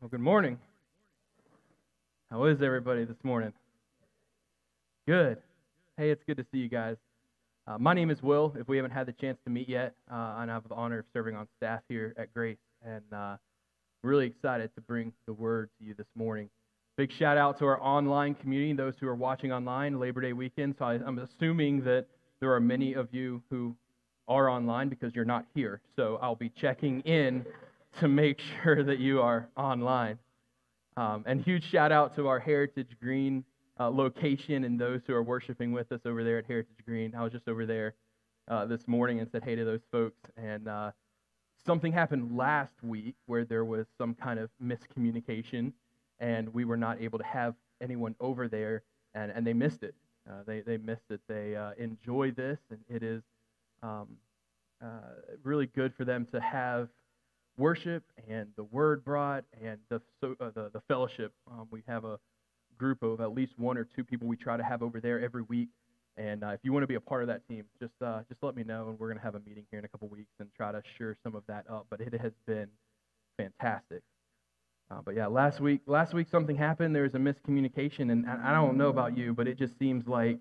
Well, good morning. How is everybody this morning? Good. Hey, it's good to see you guys. Uh, my name is Will. If we haven't had the chance to meet yet, uh, and I have the honor of serving on staff here at Grace, and uh, really excited to bring the word to you this morning. Big shout out to our online community, those who are watching online Labor Day weekend. So I, I'm assuming that there are many of you who are online because you're not here. So I'll be checking in to make sure that you are online. Um, and huge shout out to our Heritage Green uh, location and those who are worshiping with us over there at Heritage Green. I was just over there uh, this morning and said hey to those folks. And uh, something happened last week where there was some kind of miscommunication, and we were not able to have anyone over there, and, and they missed it. Uh, they, they missed it. They uh, enjoy this, and it is um, uh, really good for them to have worship and the word brought and the so, uh, the, the fellowship. Um, we have a group of at least one or two people we try to have over there every week. And uh, if you want to be a part of that team, just uh, just let me know, and we're going to have a meeting here in a couple weeks and try to shore some of that up. But it has been fantastic. Uh, but yeah, last week last week something happened. There was a miscommunication, and I don't know about you, but it just seems like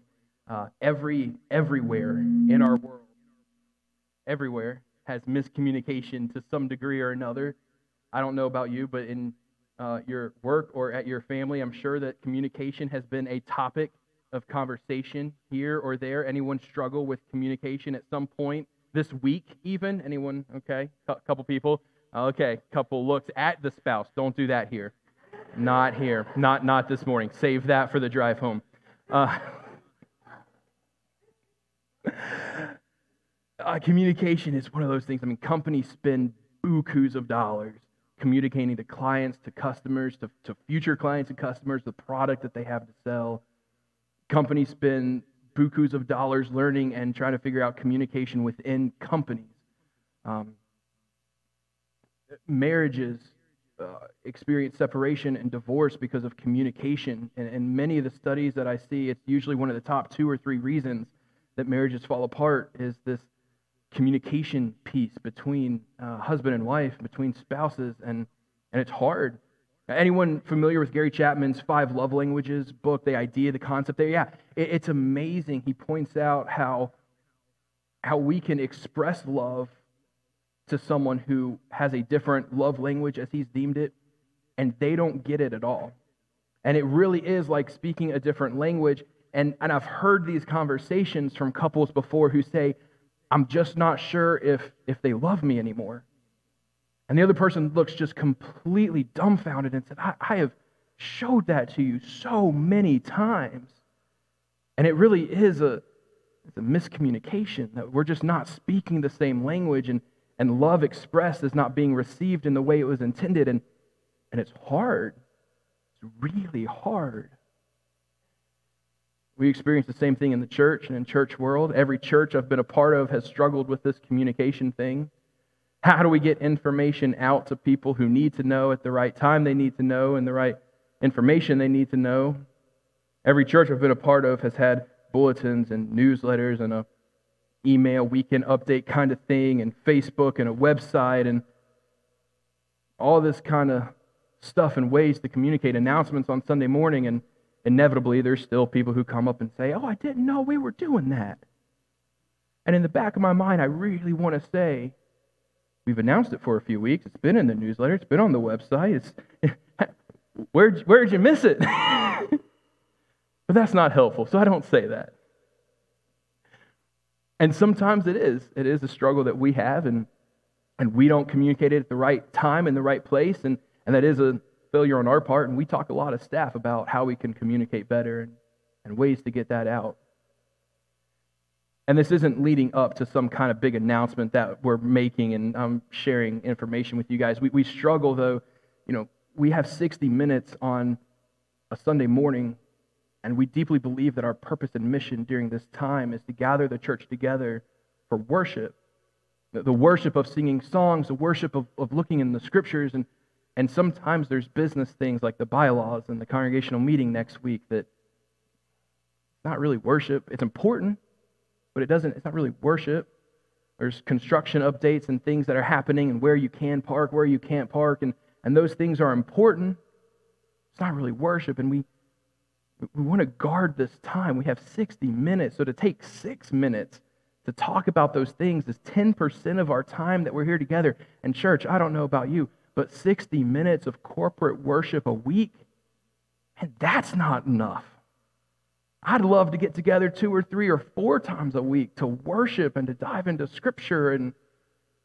uh, every everywhere in our world, everywhere has miscommunication to some degree or another. I don't know about you, but in uh, your work or at your family, I'm sure that communication has been a topic of conversation here or there. Anyone struggle with communication at some point this week, even? Anyone? Okay, a couple people. Okay, couple looks at the spouse. Don't do that here. Not here. Not not this morning. Save that for the drive home. Uh, uh, communication is one of those things. I mean, companies spend bukus of dollars communicating to clients, to customers, to, to future clients and customers, the product that they have to sell. Companies spend bukus of dollars learning and trying to figure out communication within companies. Um, marriages uh, experience separation and divorce because of communication. And, and many of the studies that I see, it's usually one of the top two or three reasons that marriages fall apart is this communication piece between uh, husband and wife, between spouses, and, and it's hard. Anyone familiar with Gary Chapman's Five Love Languages book, the idea, the concept there? Yeah, it, it's amazing. He points out how, how we can express love to someone who has a different love language as he's deemed it, and they don't get it at all. And it really is like speaking a different language. And, and I've heard these conversations from couples before who say, I'm just not sure if, if they love me anymore. And the other person looks just completely dumbfounded and said, I, I have showed that to you so many times. And it really is a, it's a miscommunication that we're just not speaking the same language and, and love expressed is not being received in the way it was intended. And, and it's hard. It's really hard. We experience the same thing in the church and in church world. Every church I've been a part of has struggled with this communication thing. How do we get information out to people who need to know at the right time they need to know and the right information they need to know? Every church I've been a part of has had bulletins and newsletters and a email weekend update kind of thing and Facebook and a website and all this kind of stuff and ways to communicate announcements on Sunday morning and inevitably there's still people who come up and say, "Oh, I didn't know we were doing that." And in the back of my mind, I really want to say, We've announced it for a few weeks. It's been in the newsletter. It's been on the website. It's, where'd, where'd you miss it? but that's not helpful, so I don't say that. And sometimes it is. It is a struggle that we have, and, and we don't communicate it at the right time in the right place, and, and that is a failure on our part. And we talk a lot of staff about how we can communicate better and, and ways to get that out. And this isn't leading up to some kind of big announcement that we're making and I'm sharing information with you guys. We, we struggle, though, you know, we have 60 minutes on a Sunday morning, and we deeply believe that our purpose and mission during this time is to gather the church together for worship. The worship of singing songs, the worship of, of looking in the scriptures, and, and sometimes there's business things like the bylaws and the congregational meeting next week that not really worship. It's important, but it doesn't, it's not really worship. There's construction updates and things that are happening and where you can park, where you can't park, and and those things are important, it's not really worship. And we, we want to guard this time. We have 60 minutes. So to take six minutes to talk about those things is 10% of our time that we're here together. And, church, I don't know about you, but 60 minutes of corporate worship a week, and that's not enough. I'd love to get together two or three or four times a week to worship and to dive into scripture and,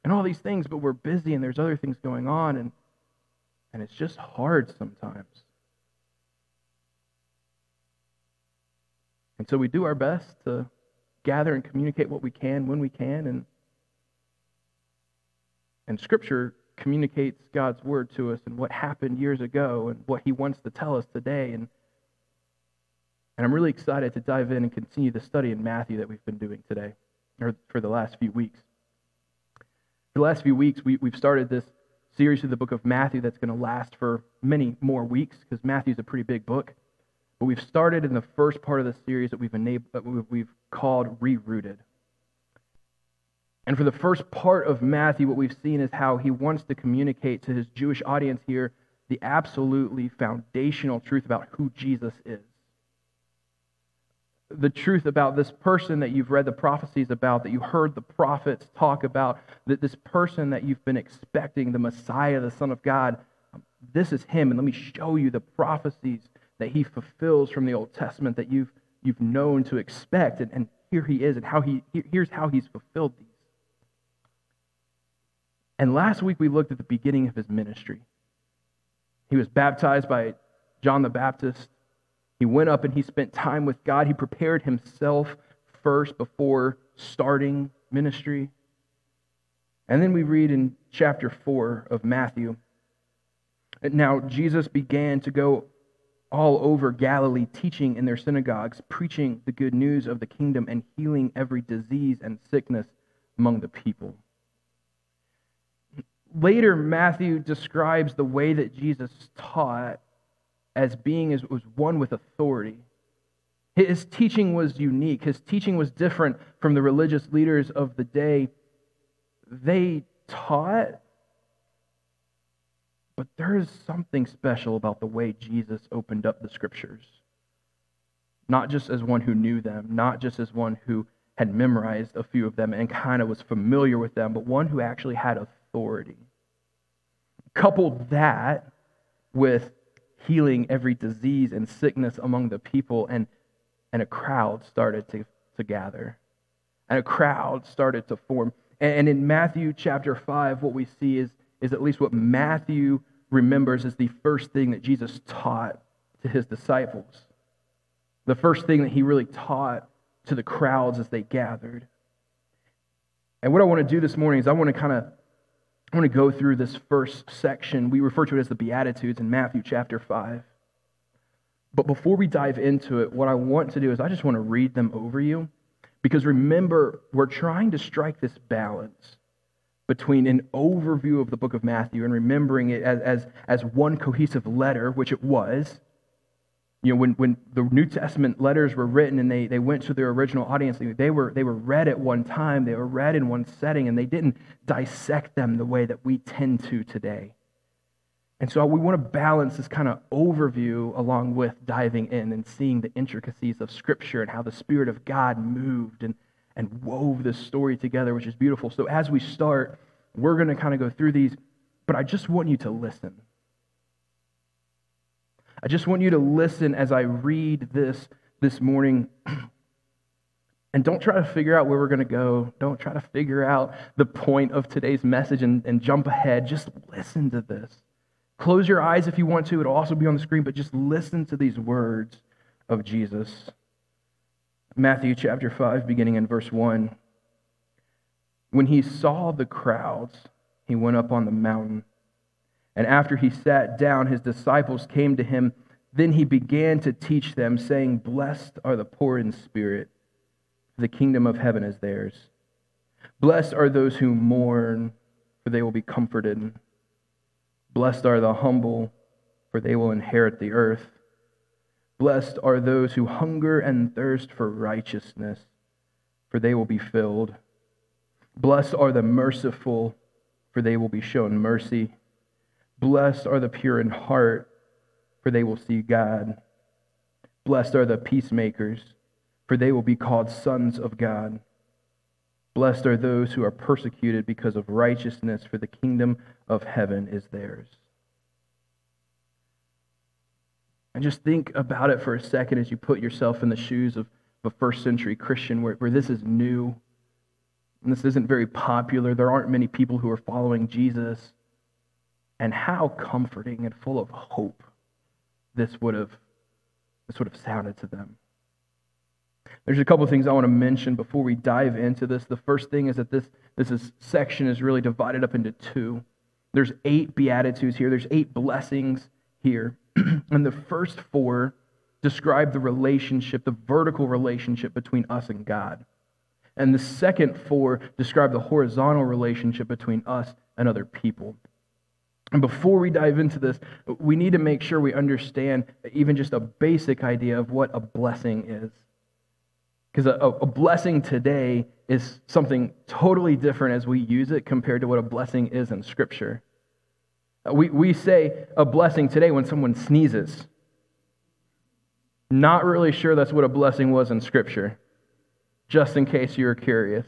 and all these things, but we're busy and there's other things going on, and, and it's just hard sometimes. And so we do our best to gather and communicate what we can when we can, and, and Scripture communicates God's word to us and what happened years ago and what He wants to tell us today. And and I'm really excited to dive in and continue the study in Matthew that we've been doing today, or for the last few weeks. For the last few weeks, we, we've started this series through the book of Matthew that's going to last for many more weeks because Matthew's a pretty big book. But we've started in the first part of the series that we've, enabled, we've called Rerooted. And for the first part of Matthew, what we've seen is how he wants to communicate to his Jewish audience here the absolutely foundational truth about who Jesus is the truth about this person that you've read the prophecies about, that you heard the prophets talk about, that this person that you've been expecting, the Messiah, the Son of God, um, this is him. And let me show you the prophecies that he fulfills from the Old Testament that you've, you've known to expect. And, and here he is, and how he, here's how he's fulfilled these. And last week we looked at the beginning of his ministry. He was baptized by John the Baptist. He went up and he spent time with God. He prepared himself first before starting ministry. And then we read in chapter 4 of Matthew. Now, Jesus began to go all over Galilee, teaching in their synagogues, preaching the good news of the kingdom, and healing every disease and sickness among the people. Later, Matthew describes the way that Jesus taught as being as was one with authority. His teaching was unique. His teaching was different from the religious leaders of the day. They taught, but there is something special about the way Jesus opened up the scriptures. Not just as one who knew them, not just as one who had memorized a few of them and kind of was familiar with them, but one who actually had authority. Coupled that with healing every disease and sickness among the people, and, and a crowd started to, to gather. And a crowd started to form. And, and in Matthew chapter 5, what we see is, is at least what Matthew remembers is the first thing that Jesus taught to his disciples. The first thing that he really taught to the crowds as they gathered. And what I want to do this morning is I want to kind of I want to go through this first section. We refer to it as the Beatitudes in Matthew chapter 5. But before we dive into it, what I want to do is I just want to read them over you. Because remember, we're trying to strike this balance between an overview of the book of Matthew and remembering it as, as, as one cohesive letter, which it was, you know, when, when the New Testament letters were written and they, they went to their original audience, they were, they were read at one time, they were read in one setting, and they didn't dissect them the way that we tend to today. And so we want to balance this kind of overview along with diving in and seeing the intricacies of Scripture and how the Spirit of God moved and, and wove this story together, which is beautiful. So as we start, we're going to kind of go through these, but I just want you to listen. I just want you to listen as I read this this morning. and don't try to figure out where we're going to go. Don't try to figure out the point of today's message and, and jump ahead. Just listen to this. Close your eyes if you want to. It'll also be on the screen, but just listen to these words of Jesus. Matthew chapter 5, beginning in verse 1. When he saw the crowds, he went up on the mountain. And after he sat down, his disciples came to him. Then he began to teach them, saying, Blessed are the poor in spirit, for the kingdom of heaven is theirs. Blessed are those who mourn, for they will be comforted. Blessed are the humble, for they will inherit the earth. Blessed are those who hunger and thirst for righteousness, for they will be filled. Blessed are the merciful, for they will be shown mercy. Blessed are the pure in heart, for they will see God. Blessed are the peacemakers, for they will be called sons of God. Blessed are those who are persecuted because of righteousness, for the kingdom of heaven is theirs. And just think about it for a second as you put yourself in the shoes of a first century Christian where, where this is new and this isn't very popular. There aren't many people who are following Jesus. And how comforting and full of hope this would have, this would have sounded to them. There's a couple of things I want to mention before we dive into this. The first thing is that this, this is, section is really divided up into two. There's eight beatitudes here, there's eight blessings here. and the first four describe the relationship, the vertical relationship between us and God. And the second four describe the horizontal relationship between us and other people. And before we dive into this, we need to make sure we understand even just a basic idea of what a blessing is. Because a, a, blessing today is something totally different as we use it compared to what a blessing is in Scripture. We, we say a blessing today when someone sneezes. Not really sure that's what a blessing was in Scripture, just in case you were curious.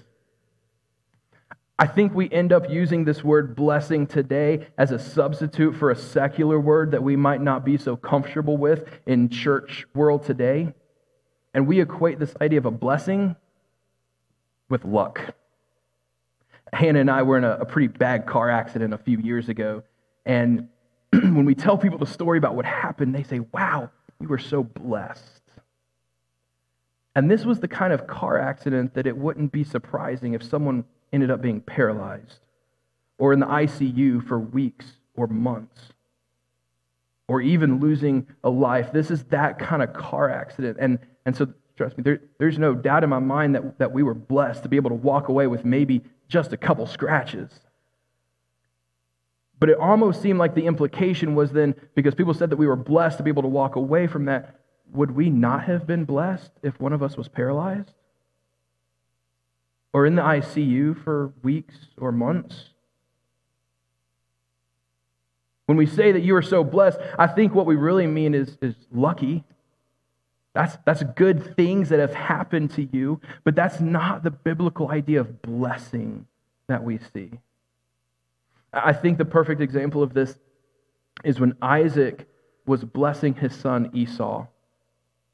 I think we end up using this word blessing today as a substitute for a secular word that we might not be so comfortable with in church world today. And we equate this idea of a blessing with luck. Hannah and I were in a, a pretty bad car accident a few years ago. And when we tell people the story about what happened, they say, wow, we were so blessed. And this was the kind of car accident that it wouldn't be surprising if someone ended up being paralyzed or in the ICU for weeks or months or even losing a life. This is that kind of car accident. And and so, trust me, there, there's no doubt in my mind that, that we were blessed to be able to walk away with maybe just a couple scratches. But it almost seemed like the implication was then, because people said that we were blessed to be able to walk away from that, would we not have been blessed if one of us was paralyzed? Or in the ICU for weeks or months? When we say that you are so blessed, I think what we really mean is, is lucky. That's, that's good things that have happened to you, but that's not the biblical idea of blessing that we see. I think the perfect example of this is when Isaac was blessing his son Esau.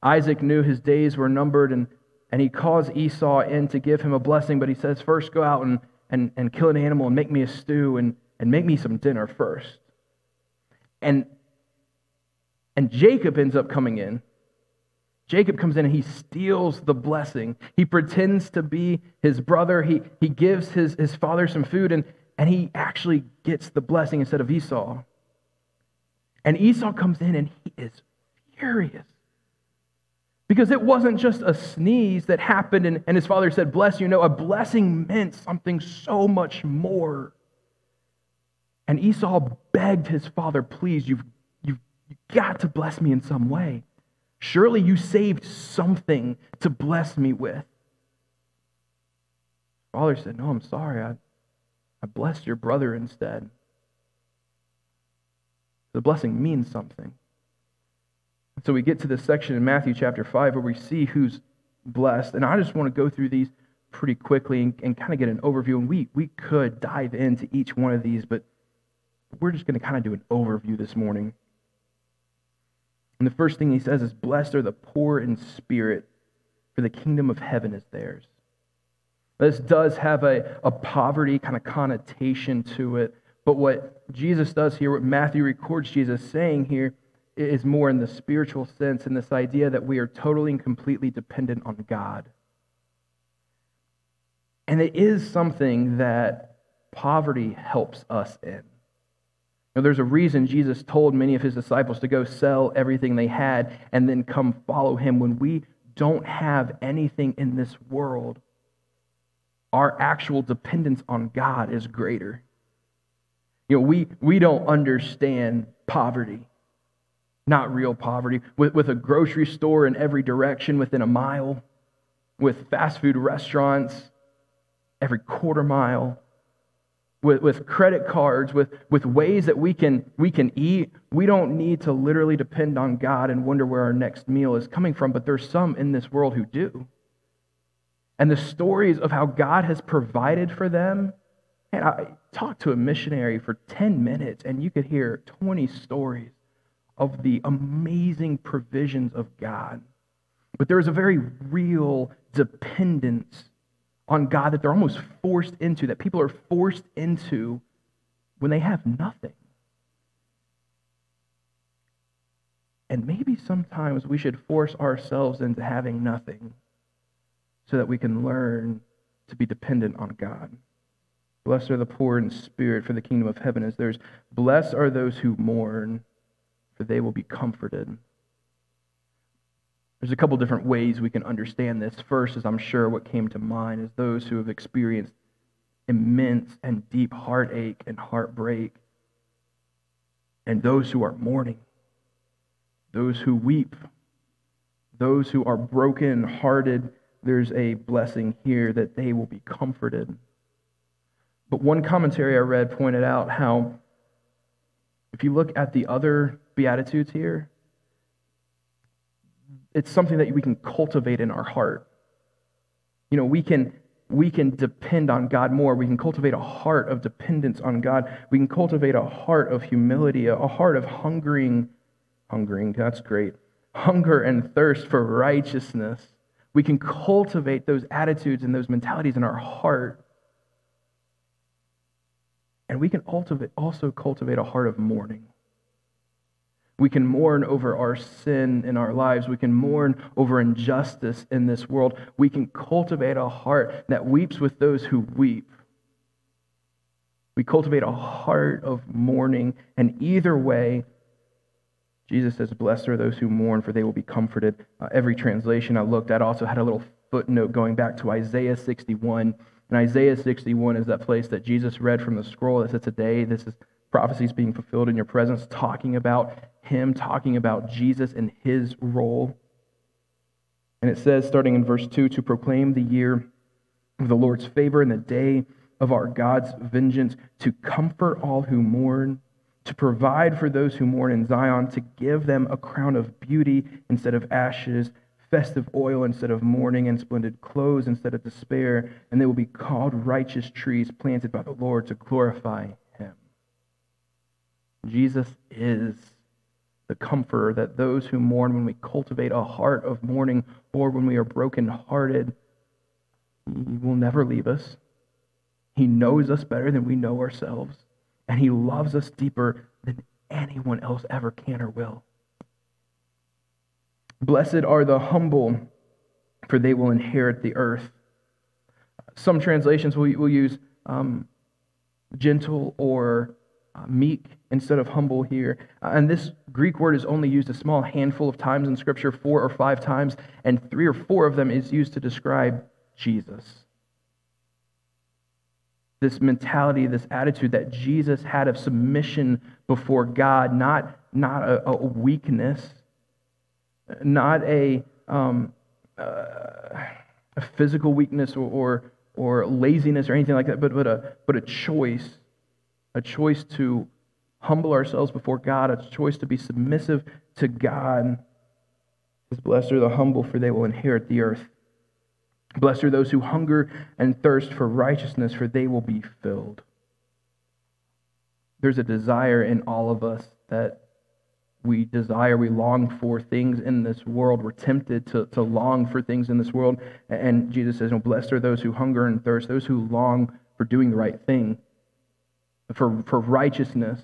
Isaac knew his days were numbered, and, and he calls Esau in to give him a blessing, but he says, First, go out and, and, and kill an animal and make me a stew and, and make me some dinner first. And, and Jacob ends up coming in Jacob comes in and he steals the blessing. He pretends to be his brother. He, he gives his, his father some food and, and he actually gets the blessing instead of Esau. And Esau comes in and he is furious. Because it wasn't just a sneeze that happened and, and his father said, Bless you. No, a blessing meant something so much more. And Esau begged his father, Please, you've, you've, you've got to bless me in some way. Surely you saved something to bless me with. Father said, No, I'm sorry. I, I blessed your brother instead. The blessing means something. So we get to this section in Matthew chapter 5 where we see who's blessed. And I just want to go through these pretty quickly and, and kind of get an overview. And we, we could dive into each one of these, but we're just going to kind of do an overview this morning. And the first thing he says is, Blessed are the poor in spirit, for the kingdom of heaven is theirs. This does have a, a poverty kind of connotation to it, but what Jesus does here, what Matthew records Jesus saying here, is more in the spiritual sense, in this idea that we are totally and completely dependent on God. And it is something that poverty helps us in. Now, there's a reason Jesus told many of his disciples to go sell everything they had and then come follow him. When we don't have anything in this world, our actual dependence on God is greater. You know, we, we don't understand poverty, not real poverty, with, with a grocery store in every direction within a mile, with fast food restaurants every quarter mile, with, with credit cards, with, with ways that we can, we can eat. We don't need to literally depend on God and wonder where our next meal is coming from, but there's some in this world who do. And the stories of how God has provided for them, and I talked to a missionary for 10 minutes, and you could hear 20 stories of the amazing provisions of God. But there is a very real dependence on God that they're almost forced into, that people are forced into when they have nothing. And maybe sometimes we should force ourselves into having nothing so that we can learn to be dependent on God. Blessed are the poor in spirit, for the kingdom of heaven is theirs. Blessed are those who mourn, for they will be comforted. There's a couple different ways we can understand this. First, as I'm sure what came to mind, is those who have experienced immense and deep heartache and heartbreak, and those who are mourning, those who weep, those who are broken hearted. There's a blessing here that they will be comforted. But one commentary I read pointed out how, if you look at the other Beatitudes here, it's something that we can cultivate in our heart. You know, we can we can depend on God more. We can cultivate a heart of dependence on God. We can cultivate a heart of humility, a heart of hungering, hungering, that's great. Hunger and thirst for righteousness. We can cultivate those attitudes and those mentalities in our heart. And we can also cultivate a heart of mourning. We can mourn over our sin in our lives. We can mourn over injustice in this world. We can cultivate a heart that weeps with those who weep. We cultivate a heart of mourning. And either way, Jesus says, Blessed are those who mourn, for they will be comforted. Uh, every translation I looked at also had a little footnote going back to Isaiah 61. And Isaiah 61 is that place that Jesus read from the scroll that says, Today, this is prophecies being fulfilled in your presence, talking about him, talking about Jesus and his role. And it says, starting in verse 2, to proclaim the year of the Lord's favor and the day of our God's vengeance, to comfort all who mourn, to provide for those who mourn in Zion, to give them a crown of beauty instead of ashes, festive oil instead of mourning, and splendid clothes instead of despair. And they will be called righteous trees planted by the Lord to glorify him. Jesus is the comforter that those who mourn, when we cultivate a heart of mourning or when we are brokenhearted, He will never leave us. He knows us better than we know ourselves, and He loves us deeper than anyone else ever can or will. Blessed are the humble, for they will inherit the earth. Some translations will, will use um, gentle or uh, meek instead of humble here. Uh, and this Greek word is only used a small handful of times in Scripture, four or five times, and three or four of them is used to describe Jesus. This mentality, this attitude that Jesus had of submission before God, not, not a, a weakness, not a, um, uh, a physical weakness or, or, or laziness or anything like that, but, but, a, but a choice, a choice to humble ourselves before God, a choice to be submissive to God. Blessed are the humble, for they will inherit the earth. Blessed are those who hunger and thirst for righteousness, for they will be filled. There's a desire in all of us that we desire, we long for things in this world. We're tempted to, to long for things in this world. And Jesus says, no, Blessed are those who hunger and thirst, those who long for doing the right thing, for, for righteousness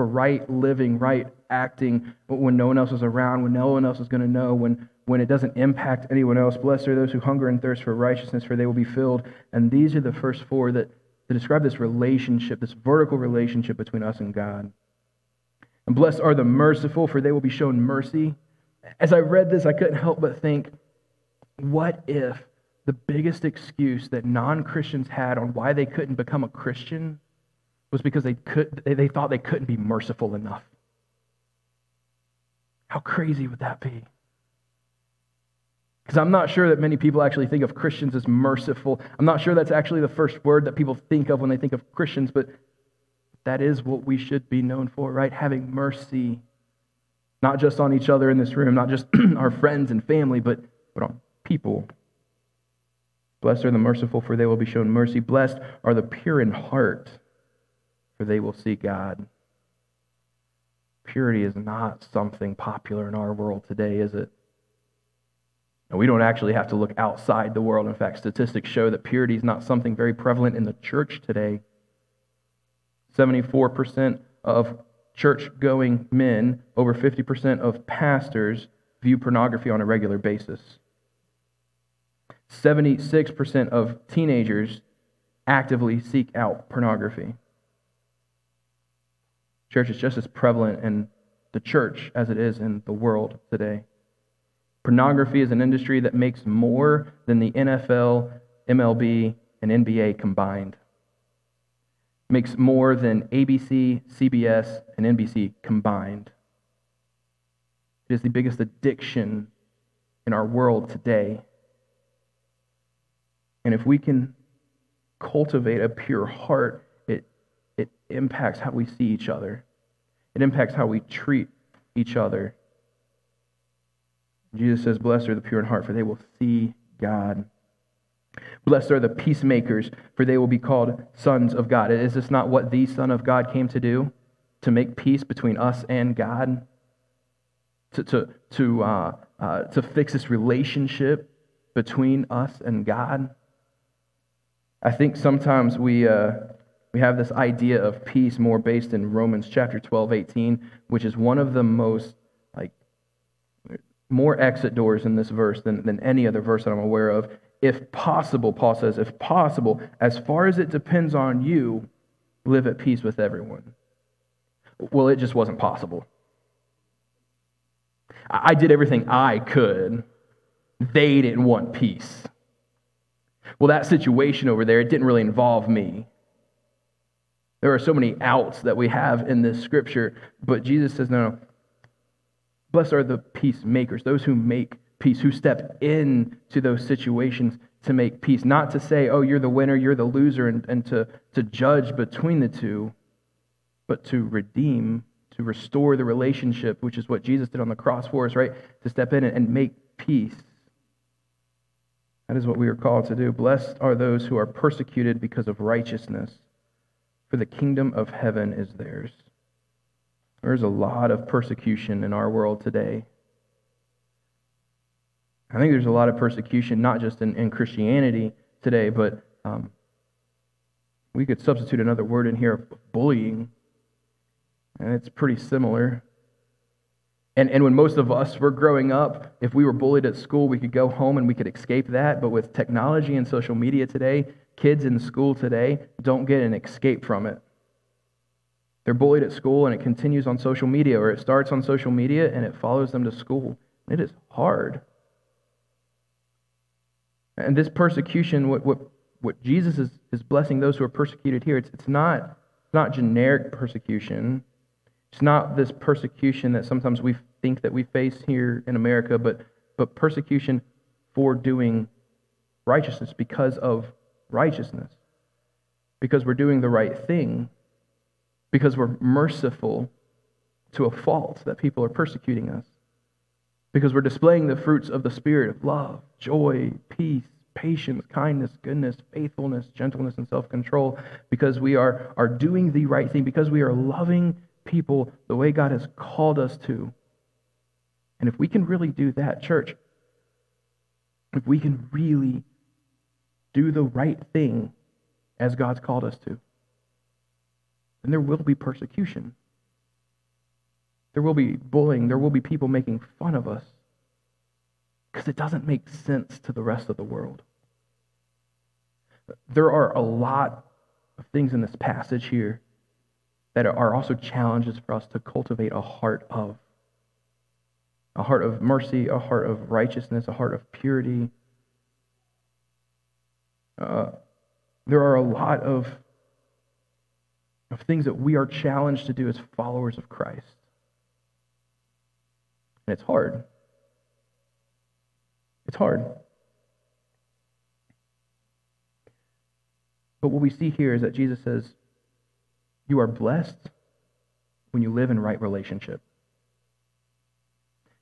for right living, right acting when no one else is around, when no one else is going to know, when, when it doesn't impact anyone else. Blessed are those who hunger and thirst for righteousness, for they will be filled. And these are the first four that, that describe this relationship, this vertical relationship between us and God. And blessed are the merciful, for they will be shown mercy. As I read this, I couldn't help but think, what if the biggest excuse that non Christians had on why they couldn't become a Christian was because they, could, they they thought they couldn't be merciful enough. How crazy would that be? Because I'm not sure that many people actually think of Christians as merciful. I'm not sure that's actually the first word that people think of when they think of Christians, but that is what we should be known for, right? Having mercy, not just on each other in this room, not just our friends and family, but, but on people. Blessed are the merciful, for they will be shown mercy. Blessed are the pure in heart, for they will see God. Purity is not something popular in our world today, is it? And we don't actually have to look outside the world. In fact, statistics show that purity is not something very prevalent in the church today. 74% of church going men, over 50% of pastors view pornography on a regular basis. 76% of teenagers actively seek out pornography. Church is just as prevalent in the church as it is in the world today. Pornography is an industry that makes more than the NFL, MLB, and NBA combined. Makes more than ABC, CBS, and NBC combined. It is the biggest addiction in our world today. And if we can cultivate a pure heart, it, it impacts how we see each other, it impacts how we treat each other. Jesus says, Blessed are the pure in heart, for they will see God. Blessed are the peacemakers, for they will be called sons of God. Is this not what the Son of God came to do? To make peace between us and God? To, to, to, uh, uh, to fix this relationship between us and God? I think sometimes we, uh, we have this idea of peace more based in Romans chapter 12, 18, which is one of the most, like, more exit doors in this verse than, than any other verse that I'm aware of. If possible, Paul says, if possible, as far as it depends on you, live at peace with everyone. Well, it just wasn't possible. I did everything I could. They didn't want peace. Well, that situation over there, it didn't really involve me. There are so many outs that we have in this scripture, but Jesus says, no, no. Blessed are the peacemakers, those who make peace, who step into those situations to make peace. Not to say, oh, you're the winner, you're the loser, and, and to, to judge between the two, but to redeem, to restore the relationship, which is what Jesus did on the cross for us, right? To step in and make peace. That is what we are called to do. Blessed are those who are persecuted because of righteousness, for the kingdom of heaven is theirs. There's a lot of persecution in our world today. I think there's a lot of persecution, not just in, in Christianity today, but um, we could substitute another word in here bullying. And it's pretty similar. And, and when most of us were growing up, if we were bullied at school, we could go home and we could escape that. But with technology and social media today, kids in school today don't get an escape from it. They're bullied at school and it continues on social media, or it starts on social media and it follows them to school. It is hard. And this persecution, what, what, what Jesus is, is blessing those who are persecuted here, it's, it's, not, it's not generic persecution. It's not this persecution that sometimes we think that we face here in America, but, but persecution for doing righteousness because of righteousness. Because we're doing the right thing. Because we're merciful to a fault that people are persecuting us. Because we're displaying the fruits of the Spirit of love, joy, peace, patience, kindness, goodness, faithfulness, gentleness, and self control. Because we are, are doing the right thing. Because we are loving people the way God has called us to. And if we can really do that, church, if we can really do the right thing as God's called us to, then there will be persecution. There will be bullying. There will be people making fun of us because it doesn't make sense to the rest of the world. There are a lot of things in this passage here that are also challenges for us to cultivate a heart of. A heart of mercy, a heart of righteousness, a heart of purity. Uh, there are a lot of, of things that we are challenged to do as followers of Christ. And it's hard. It's hard. But what we see here is that Jesus says, You are blessed when you live in right relationship.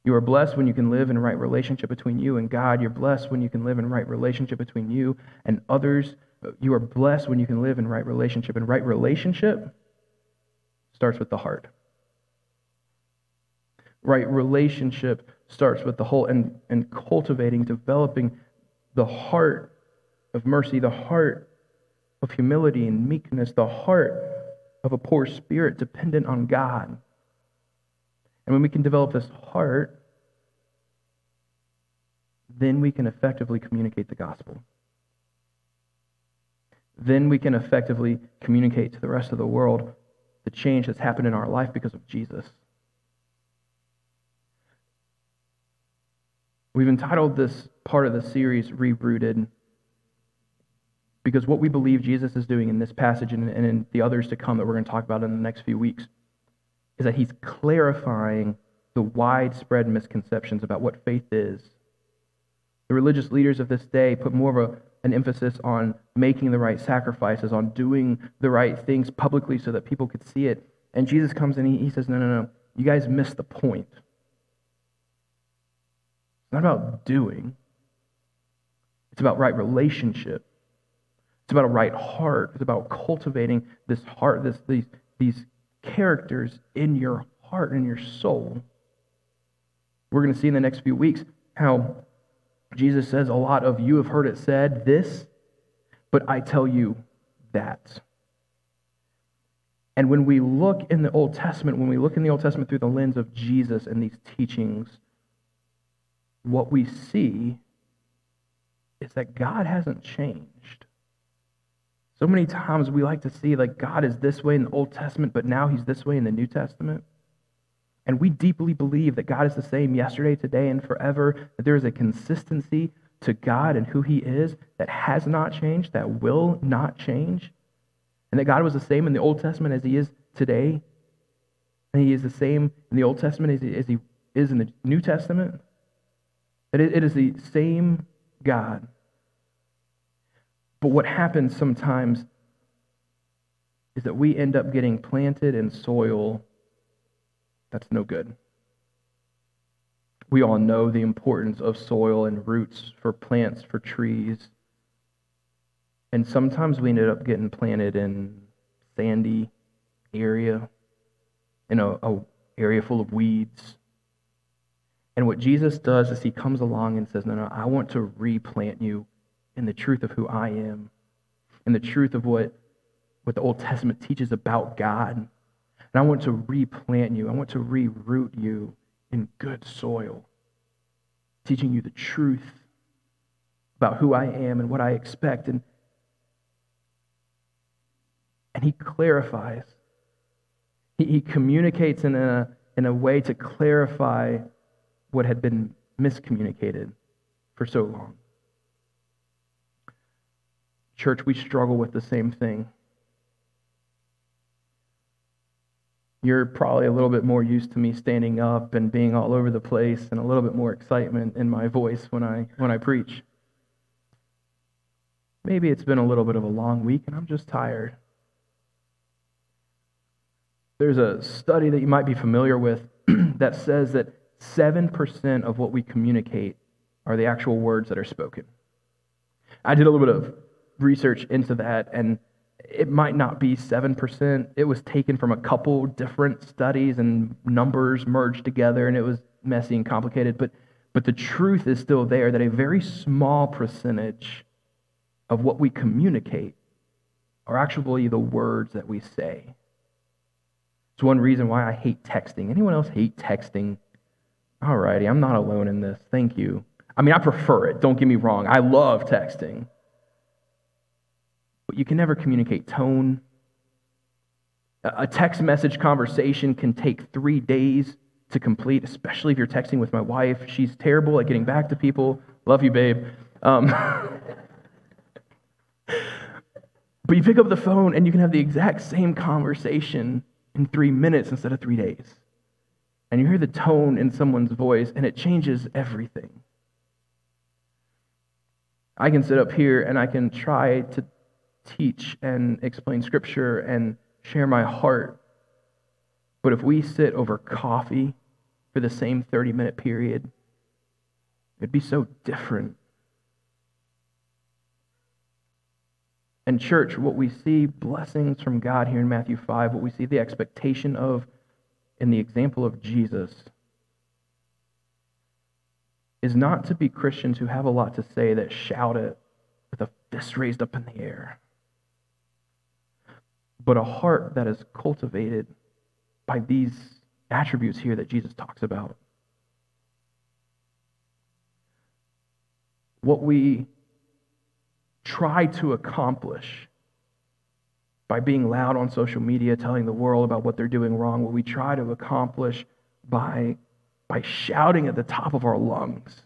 You are blessed when you can live in right relationship between you and God. You're blessed when you can live in right relationship between you and others. You are blessed when you can live in right relationship. And right relationship starts with the heart. Right relationship starts with the whole and, and cultivating, developing the heart of mercy, the heart of humility and meekness, the heart of a poor spirit dependent on God. And when we can develop this heart, then we can effectively communicate the gospel. Then we can effectively communicate to the rest of the world the change that's happened in our life because of Jesus. We've entitled this part of the series Rerooted because what we believe Jesus is doing in this passage and, in the others to come that we're going to talk about in the next few weeks is that he's clarifying the widespread misconceptions about what faith is. The religious leaders of this day put more of a, an emphasis on making the right sacrifices, on doing the right things publicly so that people could see it. And Jesus comes and he, he says, No, no, no. You guys missed the point. It's not about doing, it's about right relationship. It's about a right heart. It's about cultivating this heart, this, these, these characters in your heart and your soul. We're going to see in the next few weeks how Jesus says, A lot of you have heard it said this, but I tell you that. And when we look in the Old Testament, when we look in the Old Testament through the lens of Jesus and these teachings, what we see is that God hasn't changed. So many times we like to see like God is this way in the Old Testament, but now he's this way in the New Testament. And we deeply believe that God is the same yesterday, today, and forever, that there is a consistency to God and who he is that has not changed, that will not change. And that God was the same in the Old Testament as he is today. And he is the same in the Old Testament as he, as he is in the New Testament. That it, it is the same God but what happens sometimes is that we end up getting planted in soil that's no good. We all know the importance of soil and roots for plants, for trees. And sometimes we ended up getting planted in sandy area, in a, a area full of weeds. And what Jesus does is he comes along and says, No, no, I want to replant you in the truth of who I am, in the truth of what, what the Old Testament teaches about God. And I want to replant you, I want to reroot you in good soil, teaching you the truth about who I am and what I expect. And, and he clarifies. He, he communicates in a, in a way to clarify what had been miscommunicated for so long. Church, we struggle with the same thing. You're probably a little bit more used to me standing up and being all over the place and a little bit more excitement in my voice when I, when I preach. Maybe it's been a little bit of a long week and I'm just tired. There's a study that you might be familiar with that says that 7% of what we communicate are the actual words that are spoken. I did a little bit of research into that, and it might not be 7%. It was taken from a couple different studies and numbers merged together, and it was messy and complicated. But, but the truth is still there that a very small percentage of what we communicate are actually the words that we say. It's one reason why I hate texting. Anyone else hate texting? Alrighty, I'm not alone in this. Thank you. I mean, I prefer it. Don't get me wrong. I love texting but you can never communicate tone. A text message conversation can take three days to complete, especially if you're texting with my wife. She's terrible at getting back to people. Love you, babe. Um, but you pick up the phone and you can have the exact same conversation in three minutes instead of three days. And you hear the tone in someone's voice, and it changes everything. I can sit up here and I can try to teach and explain scripture and share my heart. But if we sit over coffee for the same 30 minute period, it'd be so different. And, church, what we see blessings from God here in Matthew 5, what we see the expectation of in the example of Jesus is not to be Christians who have a lot to say that shout it with a fist raised up in the air, but a heart that is cultivated by these attributes here that Jesus talks about. What we try to accomplish by being loud on social media, telling the world about what they're doing wrong, what we try to accomplish by, by shouting at the top of our lungs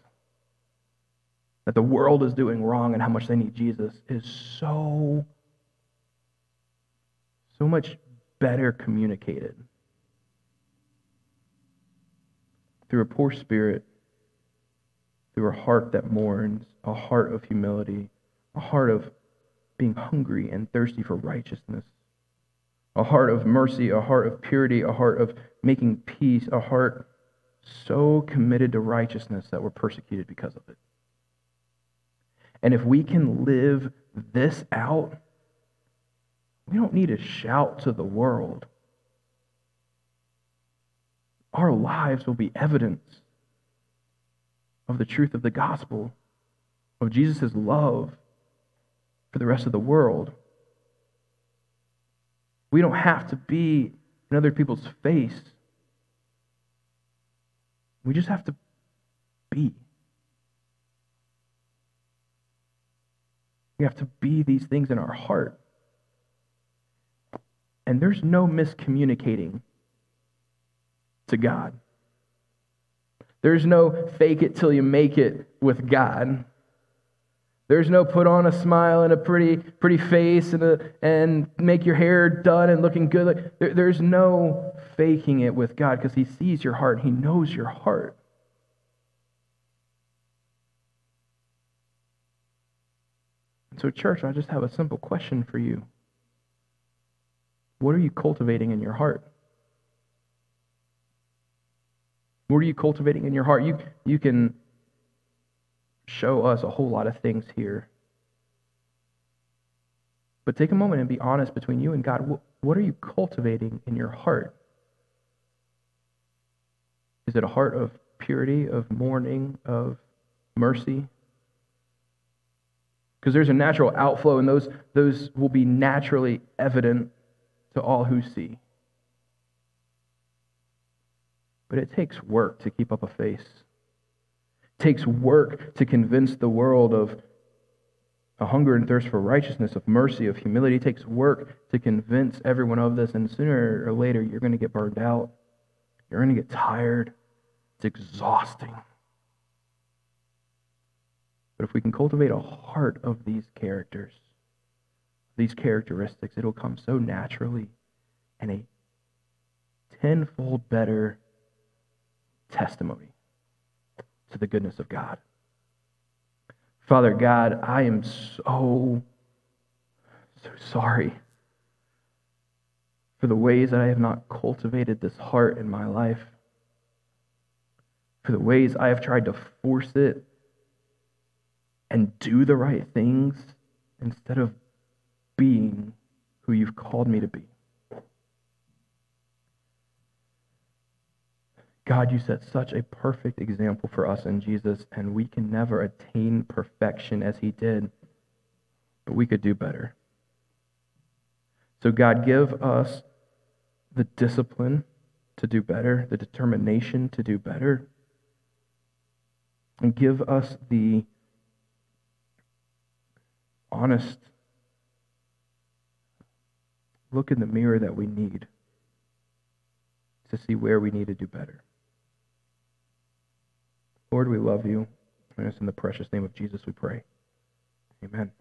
that the world is doing wrong and how much they need Jesus is so, so much better communicated through a poor spirit, through a heart that mourns, a heart of humility, a heart of being hungry and thirsty for righteousness, a heart of mercy, a heart of purity, a heart of making peace, a heart so committed to righteousness that we're persecuted because of it. And if we can live this out, we don't need to shout to the world. Our lives will be evidence of the truth of the gospel, of Jesus' love, for the rest of the world. We don't have to be in other people's face. We just have to be. We have to be these things in our heart. And there's no miscommunicating to God. There's no fake it till you make it with God. There's no put on a smile and a pretty, pretty face and, a, and make your hair done and looking good. There, there's no faking it with God because He sees your heart. He knows your heart. And so, church, I just have a simple question for you. What are you cultivating in your heart? What are you cultivating in your heart? You, you can show us a whole lot of things here. But take a moment and be honest between you and God. What are you cultivating in your heart? Is it a heart of purity, of mourning, of mercy? Because there's a natural outflow, and those, those will be naturally evident to all who see. But it takes work to keep up a face takes work to convince the world of a hunger and thirst for righteousness, of mercy, of humility. It takes work to convince everyone of this, and sooner or later, you're going to get burned out. You're going to get tired. It's exhausting. But if we can cultivate a heart of these characters, these characteristics, it'll come so naturally and a tenfold better testimony to the goodness of God. Father God, I am so, so sorry for the ways that I have not cultivated this heart in my life, for the ways I have tried to force it and do the right things instead of being who you've called me to be. God, you set such a perfect example for us in Jesus, and we can never attain perfection as he did, but we could do better. So, God, give us the discipline to do better, the determination to do better, and give us the honest look in the mirror that we need to see where we need to do better. Lord, we love you. And it's in the precious name of Jesus we pray. Amen.